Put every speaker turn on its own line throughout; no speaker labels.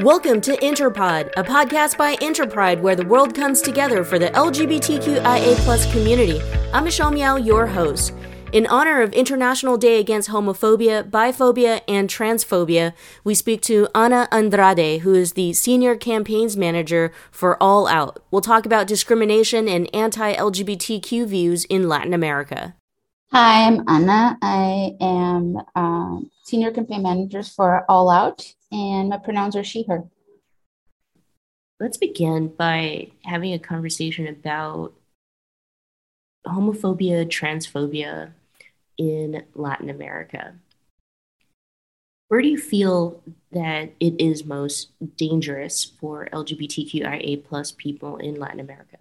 Welcome to Interpod, a podcast by Interpride where the world comes together for the LGBTQIA community. I'm Michelle Miao, your host. In honor of International Day Against Homophobia, Biphobia, and Transphobia, we speak to Ana Andrade, who is the Senior Campaigns Manager for All Out. We'll talk about discrimination and anti LGBTQ views in Latin America.
Hi, I'm Ana. I am um, Senior Campaign Manager for All Out, and my pronouns are she, her.
Let's begin by having a conversation about homophobia, transphobia in Latin America. Where do you feel that it is most dangerous for LGBTQIA plus people in Latin America?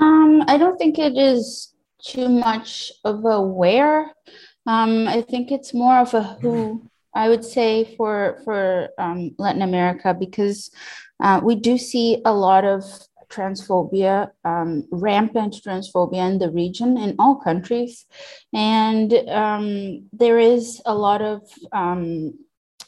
Um, I don't think it is too much of a where. Um, I think it's more of a who. I would say for for um, Latin America because uh, we do see a lot of transphobia, um, rampant transphobia in the region in all countries, and um, there is a lot of um,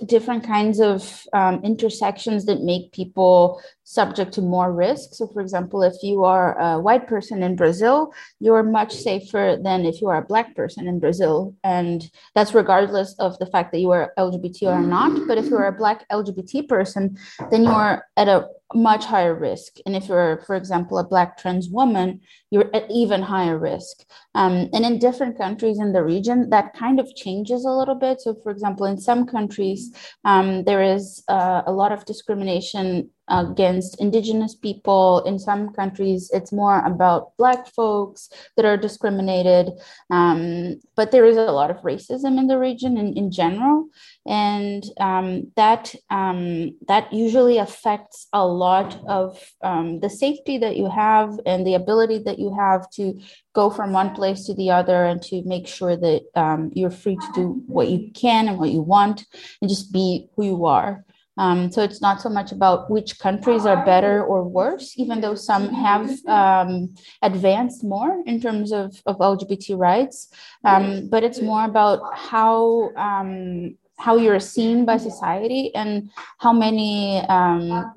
different kinds of um, intersections that make people subject to more risk. So, for example, if you are a white person in Brazil, you're much safer than if you are a black person in Brazil. And that's regardless of the fact that you are LGBT or not. But if you're a black LGBT person, then you're at a much higher risk. And if you're, for example, a Black trans woman, you're at even higher risk. Um, and in different countries in the region, that kind of changes a little bit. So, for example, in some countries, um, there is uh, a lot of discrimination against indigenous people. In some countries, it's more about Black folks that are discriminated. Um, but there is a lot of racism in the region in, in general. And um, that, um, that usually affects a lot of um, the safety that you have and the ability that you have to go from one place to the other and to make sure that um, you're free to do what you can and what you want and just be who you are. Um, so it's not so much about which countries are better or worse, even though some have um, advanced more in terms of, of LGBT rights. Um, but it's more about how um, how you're seen by society and how many um,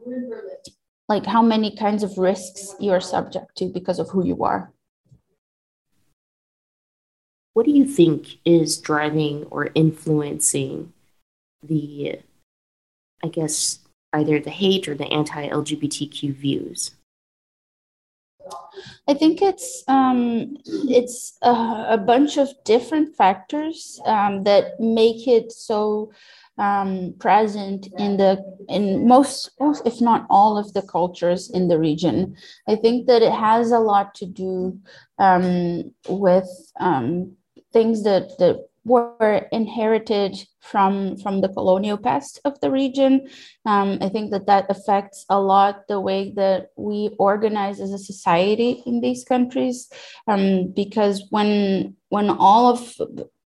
like how many kinds of risks you're subject to because of who you are.
What do you think is driving or influencing the I guess, either the hate or the anti LGBTQ views?
I think it's um, it's a, a, bunch of different factors um, that make it so um, present in the in most, most, if not all, of the cultures in the region. I think that it has a lot to do um, with um, things that that were inherited from from the colonial past of the region. Um, I think that that affects a lot the way that we organize as a society in these countries, um, because when when all of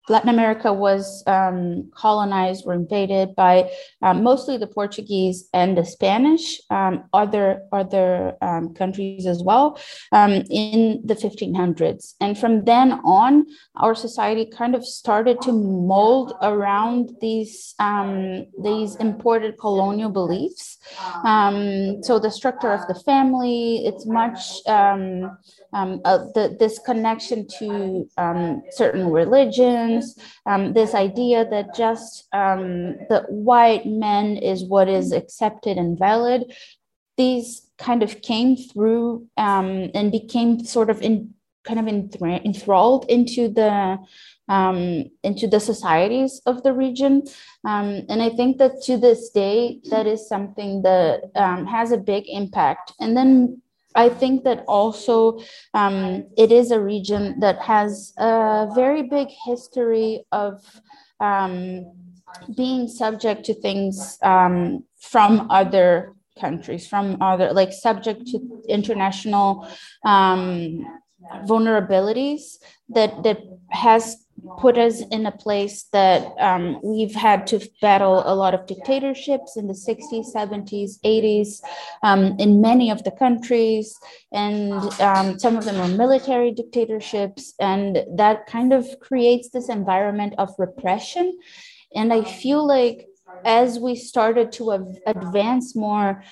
Latin America was um, colonized or invaded by um, mostly the Portuguese and the Spanish, um, other other um, countries as well, um, in the 1500s. And from then on, our society kind of started to mold around these um, these imported colonial beliefs. so the structure of the family, it's much uh, the, this connection to certain religions, um, this idea that just um, the white men is what is accepted and valid. These kind of came through um, and became sort of in kind of enthralled into the um, into the societies of the region. Um, and I think that to this day, that is something that um, has a big impact. And then I think that also um, it is a region that has a very big history of um, being subject to things um, from other countries, from other, like subject to international um, vulnerabilities that that has put us in a place that um, we've had to battle a lot of dictatorships in the 60s, 70s, 80s um, in many of the countries. And um, some of them are military dictatorships. And that kind of creates this environment of repression. And I feel like as we started to advance more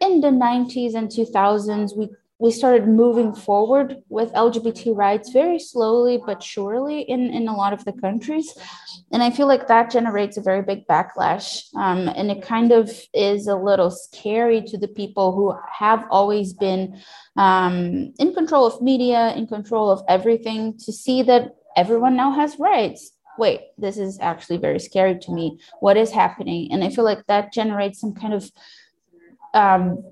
in the 90s and 2000s, we we started moving forward with LGBT rights very slowly but surely in, in a lot of the countries. And I feel like that generates a very big backlash. Um, and it kind of is a little scary to the people who have always been um, in control of media, in control of everything, to see that everyone now has rights. Wait, this is actually very scary to me. What is happening? And I feel like that generates some kind of um,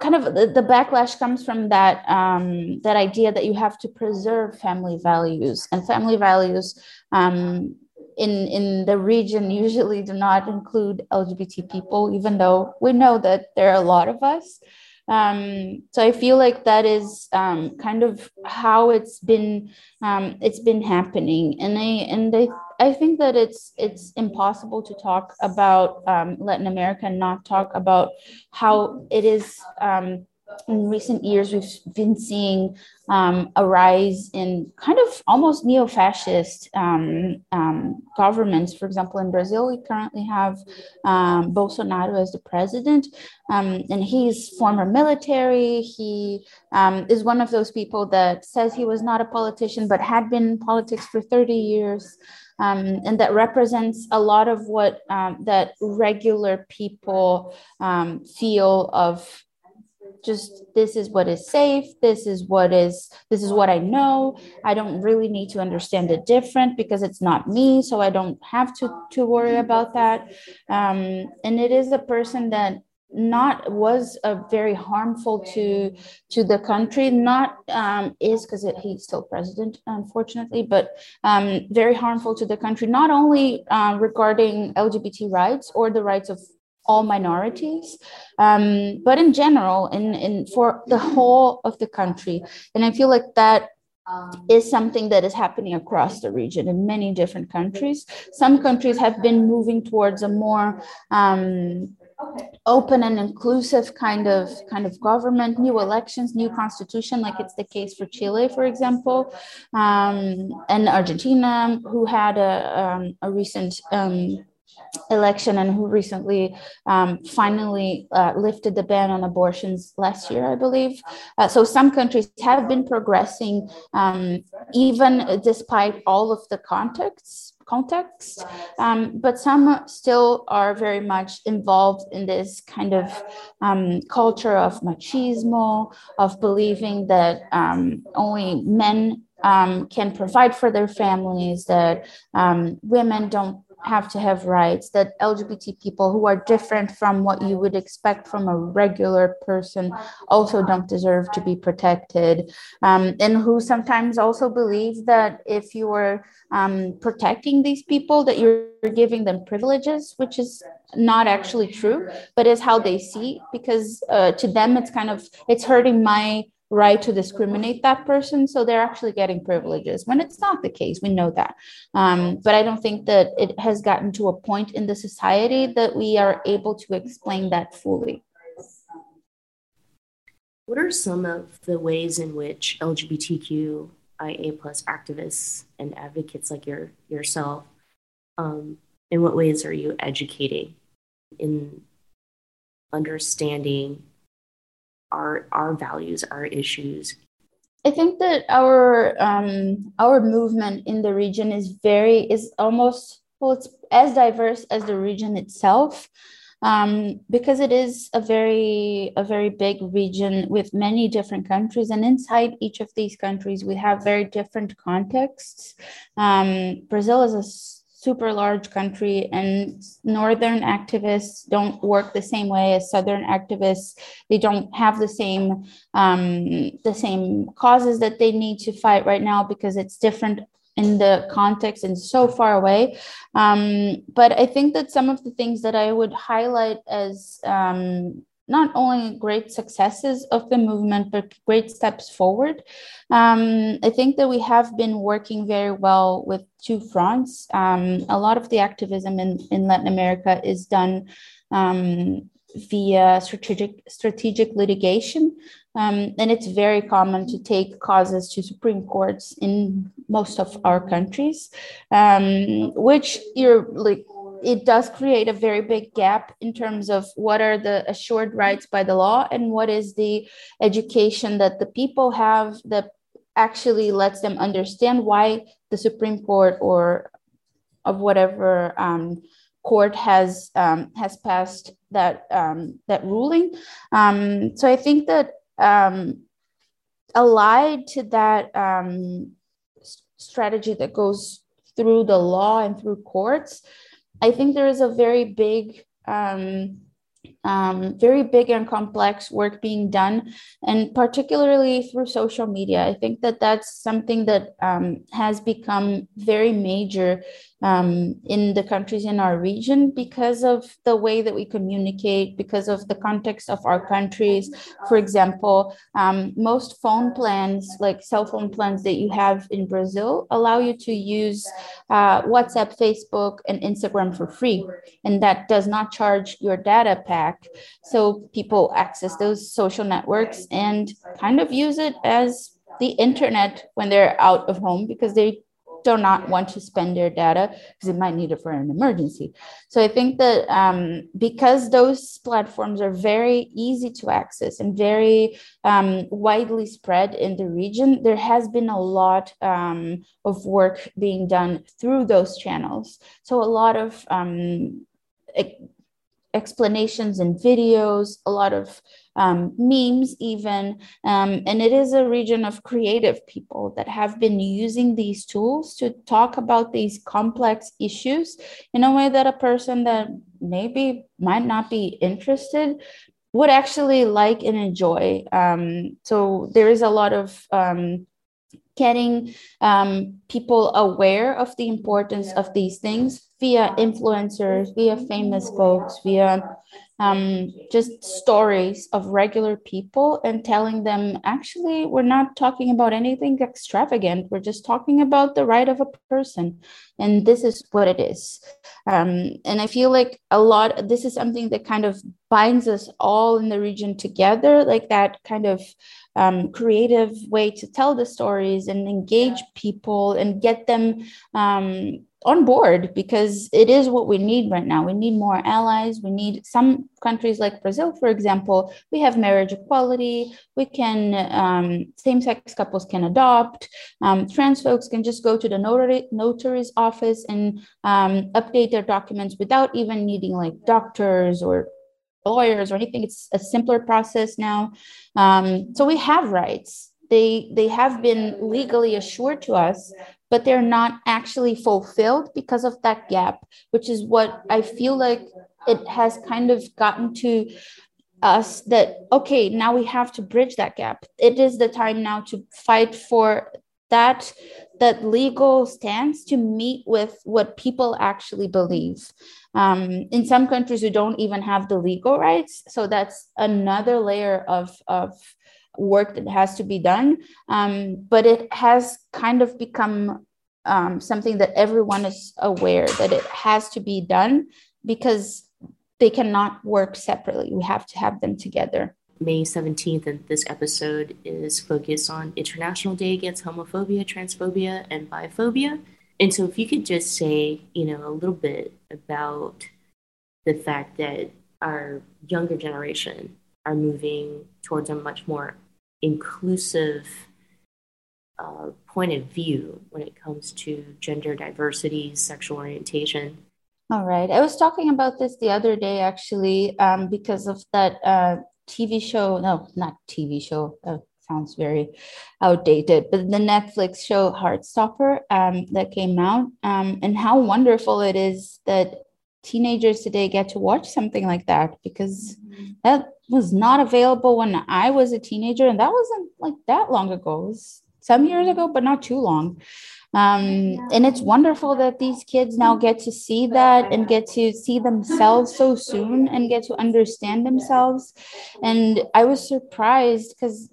kind of the, the, backlash comes from that um, that idea that you have to preserve family values and family values um, in in the region usually do not include LGBT people, even though we know that there are a lot of us. Um, so I feel like that is um, kind of how it's been um, it's been happening, and I and I I think that it's it's impossible to talk about um, Latin America and not talk about how it is um, in recent years, we've been seeing um, a rise in kind of almost neo fascist um, um, governments. For example, in Brazil, we currently have um, Bolsonaro as the president, um, and he's former military. He um, is one of those people that says he was not a politician but had been in politics for 30 years. Um, and that represents a lot of what um, that regular people um, feel of just this is what is safe this is what is this is what i know. I don't really need to understand it different because it's not me so i don't have to to worry about that. Um, and it is a person that not was a very harmful to to the country not um, is because he's still president unfortunately but um, very harmful to the country not only uh, regarding lgbt rights or the rights of all minorities, um, but in general, in, in for the whole of the country. And I feel like that is something that is happening across the region in many different countries. Some countries have been moving towards a more um, open and inclusive kind of kind of government, new elections, new constitution, like it's the case for Chile, for example, um, and Argentina, who had a, um, a recent um, election and who recently um, finally uh, lifted the ban on abortions last year, I believe. Uh, so some countries have been progressing, um, even despite all of the contexts. Context, um, but some still are very much involved in this kind of um, culture of machismo, of believing that um, only men um, can provide for their families, that um, women don't have to have rights, that LGBT people who are different from what you would expect from a regular person also don't deserve to be protected, um, and who sometimes also believe that if you are um, protecting these people, that you're giving them privileges, which is not actually true, but is how they see, because uh, to them it's kind of it's hurting my right to discriminate that person so they're actually getting privileges when it's not the case we know that. Um, but i don't think that it has gotten to a point in the society that we are able to explain that fully.
What are some of the ways in which lgbtqia plus activists and advocates like your yourself um, in what ways are you educating in understanding our our values, our issues.
I think that our um, our movement in the region is very is almost well, it's as diverse as the region itself. Um, because it is a very a very big region with many different countries and inside each of these countries we have very different contexts um, brazil is a super large country and northern activists don't work the same way as southern activists. They don't have the same um, the same causes that they need to fight right now because it's different in the context and so far away. Um, but i think that some of the things that i would highlight as um, not only great successes of the movement, but great steps forward. Um, I think that we have been working very well with two fronts. Um, a lot of the activism in, in Latin America is done um, via strategic, strategic litigation. Um, and it's very common to take causes to Supreme Courts in most of our countries, um, which you're like it does create a very big gap in terms of what are the assured rights by the law and what is the education that the people have that actually lets them understand why the Supreme Court or of whatever um, court has um, has passed that um, that ruling. Um, so I think that um, allied to that um, strategy that goes through the law and through courts, I think there is a very big um, um, very big and complex work being done, and particularly through social media. I think that that's something that um, has become very major um, in the countries in our region because of the way that we communicate, because of the context of our countries. For example, um, most phone plans, like cell phone plans that you have in Brazil, allow you to use uh, WhatsApp, Facebook, and Instagram for free. And that does not charge your data pack. So people access those social networks and kind of use it as the internet when they're out of home because they do not want to spend their data because they might need it for an emergency. So I think that um, because those platforms are very easy to access and very um, widely spread in the region, there has been a lot um, of work being done through those channels. So a lot of um, explanations and videos, a lot of um, memes, even. Um, and it is a region of creative people that have been using these tools to talk about these complex issues in a way that a person that maybe might not be interested would actually like and enjoy. Um, so there is a lot of um, getting um, people aware of the importance of these things via influencers, via famous folks, via um, just stories of regular people and telling them actually we're not talking about anything extravagant. We're just talking about the right of a person. And this is what it is. Um, and i feel like a lot this is something that kind of binds us all in the region together like that kind of um, creative way to tell the stories and engage people and get them um, on board because it is what we need right now. We need more allies. We need some countries like Brazil, for example, we have marriage equality. We can, um, same sex couples can adopt. Um, trans folks can just go to the notary, notary's office and um, update their documents without even needing like doctors or lawyers or anything. It's a simpler process now. Um, so we have rights. They, they have been legally assured to us but they're not actually fulfilled because of that gap, which is what I feel like it has kind of gotten to us that, okay, now we have to bridge that gap. It is the time now to fight for that that legal stance to meet with what people actually believe. Um, in some countries, we don't even have the legal rights, so that's another layer of of work that has to be done. Um, but it has kind of become um, something that everyone is aware that it has to be done because they cannot work separately. We have to have them together.
May 17th, and this episode is focused on International Day Against Homophobia, Transphobia, and Biphobia. And so, if you could just say, you know, a little bit about the fact that our younger generation are moving towards a much more inclusive uh, point of view when it comes to gender diversity, sexual orientation.
All right. I was talking about this the other day actually um, because of that uh, TV show. No, not TV show. Uh, sounds very outdated, but the Netflix show Heartstopper um, that came out, um, and how wonderful it is that teenagers today get to watch something like that because mm-hmm. that was not available when I was a teenager, and that wasn't like that long ago. It was some years ago, but not too long. Um, and it's wonderful that these kids now get to see that and get to see themselves so soon and get to understand themselves. And I was surprised because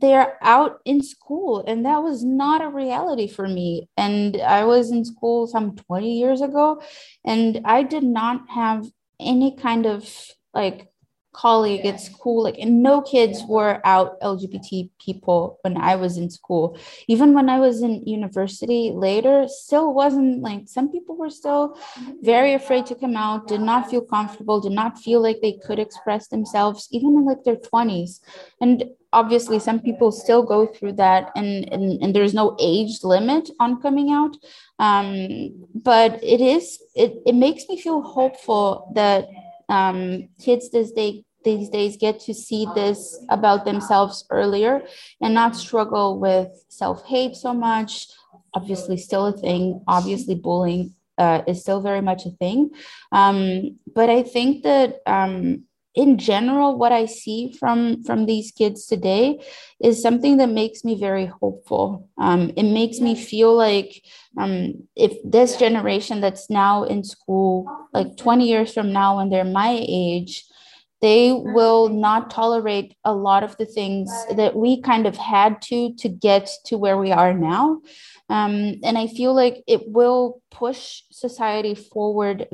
they're out in school and that was not a reality for me and i was in school some 20 years ago and i did not have any kind of like colleague at school like and no kids were out lgbt people when i was in school. Even when i was in university later still wasn't like some people were still very afraid to come out did not feel comfortable did not feel like they could express themselves even in like their 20s and obviously some people still go through that and and, and there's no age limit on coming out. Um, but it is it, it makes me feel hopeful that um, kids these days these days get to see this about themselves earlier and not struggle with self-hate so much. Obviously still a thing. Obviously bullying uh, is still very much a thing. Um, but i think that um, in general what i see from from these kids today is something that makes me very hopeful. Um, it makes me feel like um, if this generation that's now in school like 20 years from now when they're my age they will not tolerate a lot of the things that we kind of had to to get to where we are now. Um, and i feel like it will push society forward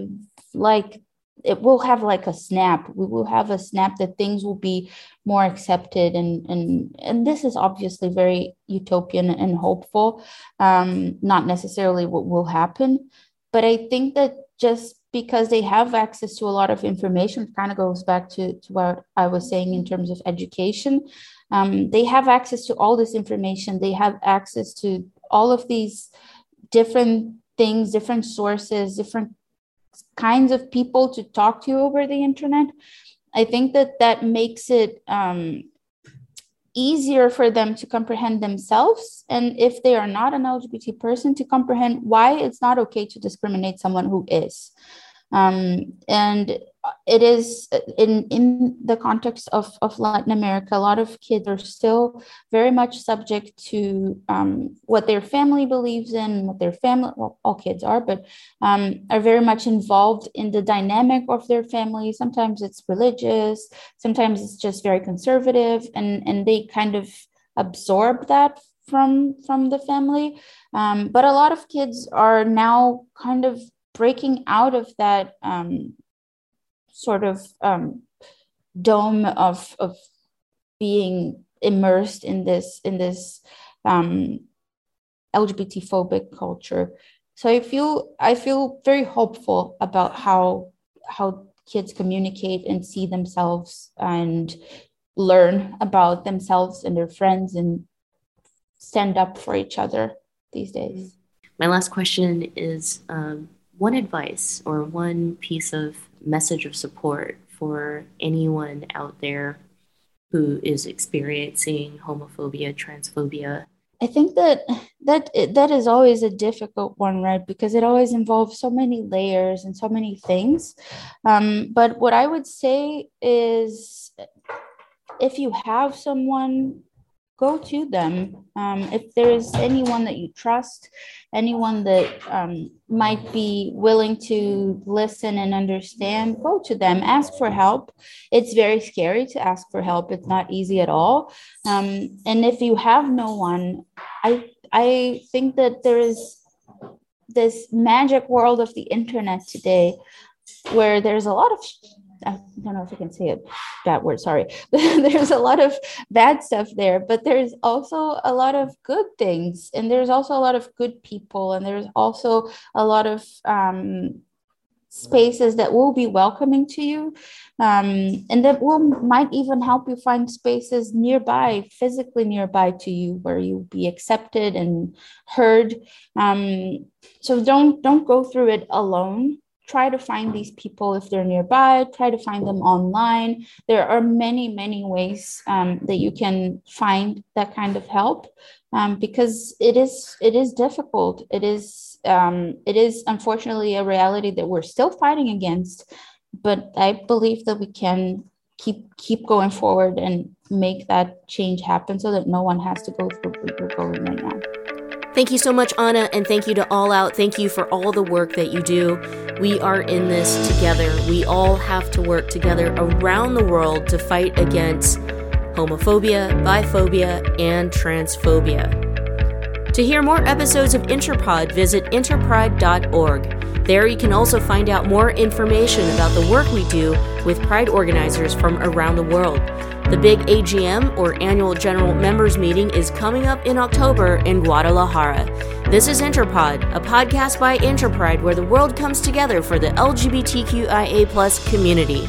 like it will have like a snap. We will have a snap that things will be more accepted and and and this is obviously very utopian and hopeful. Um not necessarily what will happen but i think that just because they have access to a lot of information It kind of goes back to, to what i was saying in terms of education. Um, they have access to all this information. They have access to all of these different things different sources different kinds of people to talk to over the internet. I think that that makes it um, easier for them to comprehend themselves. And if they are not an lgbt person to comprehend why it's not okay to discriminate someone who is. Um, and it is in in the context of, of Latin America, a lot of kids are still very much subject to um, what their family believes in, what their family, well, all kids are, but um, are very much involved in the dynamic of their family. Sometimes it's religious, sometimes it's just very conservative, and and they kind of absorb that from from the family. Um, but a lot of kids are now kind of breaking out of that um, sort of um, dome of of being immersed in this in this um, LGBT phobic culture. So I feel I feel very hopeful about how how kids communicate and see themselves and learn about themselves and their friends and stand up for each other these days.
My last question is um, one advice or one piece of message of support for anyone out there who is experiencing homophobia, transphobia?
I think that that that is always a difficult one, right? Because it always involves so many layers and so many things. Um, but what I would say is, if you have someone go to them. Um, if there's anyone that you trust, anyone that um, might be willing to listen and understand, go to them, ask for help. It's very scary to ask for help, it's not easy at all. Um, and if you have no one, I, I think that there is this magic world of the internet today where there's a lot of I don't know if I can say it that word, sorry. there's a lot of bad stuff there, but there's also a lot of good things. And there's also a lot of good people. And there's also a lot of um, spaces that will be welcoming to you. Um, and that will might even help you find spaces nearby, physically nearby to you, where you'll be accepted and heard. Um, so don't don't go through it alone try to find these people if they're nearby try to find them online. There are many many ways um, that you can find that kind of help um, because it is it is difficult. It is um, it is unfortunately a reality that we're still fighting against but i believe that we can keep keep going forward and make that change happen so that no one has to go through what we're going right now
Thank you so much, Ana, and thank you to All Out. Thank you for all the work that you do. We are in this together. We all have to work together around the world to fight against homophobia, biphobia, and transphobia. To hear more episodes of Interpod, visit interpride.org.
There, you can also find out more information about the work we do with Pride organizers from around the world. The big AGM, or Annual General Members Meeting, is coming up in October in Guadalajara. This is Interpod, a podcast by Interpride where the world comes together for the LGBTQIA community.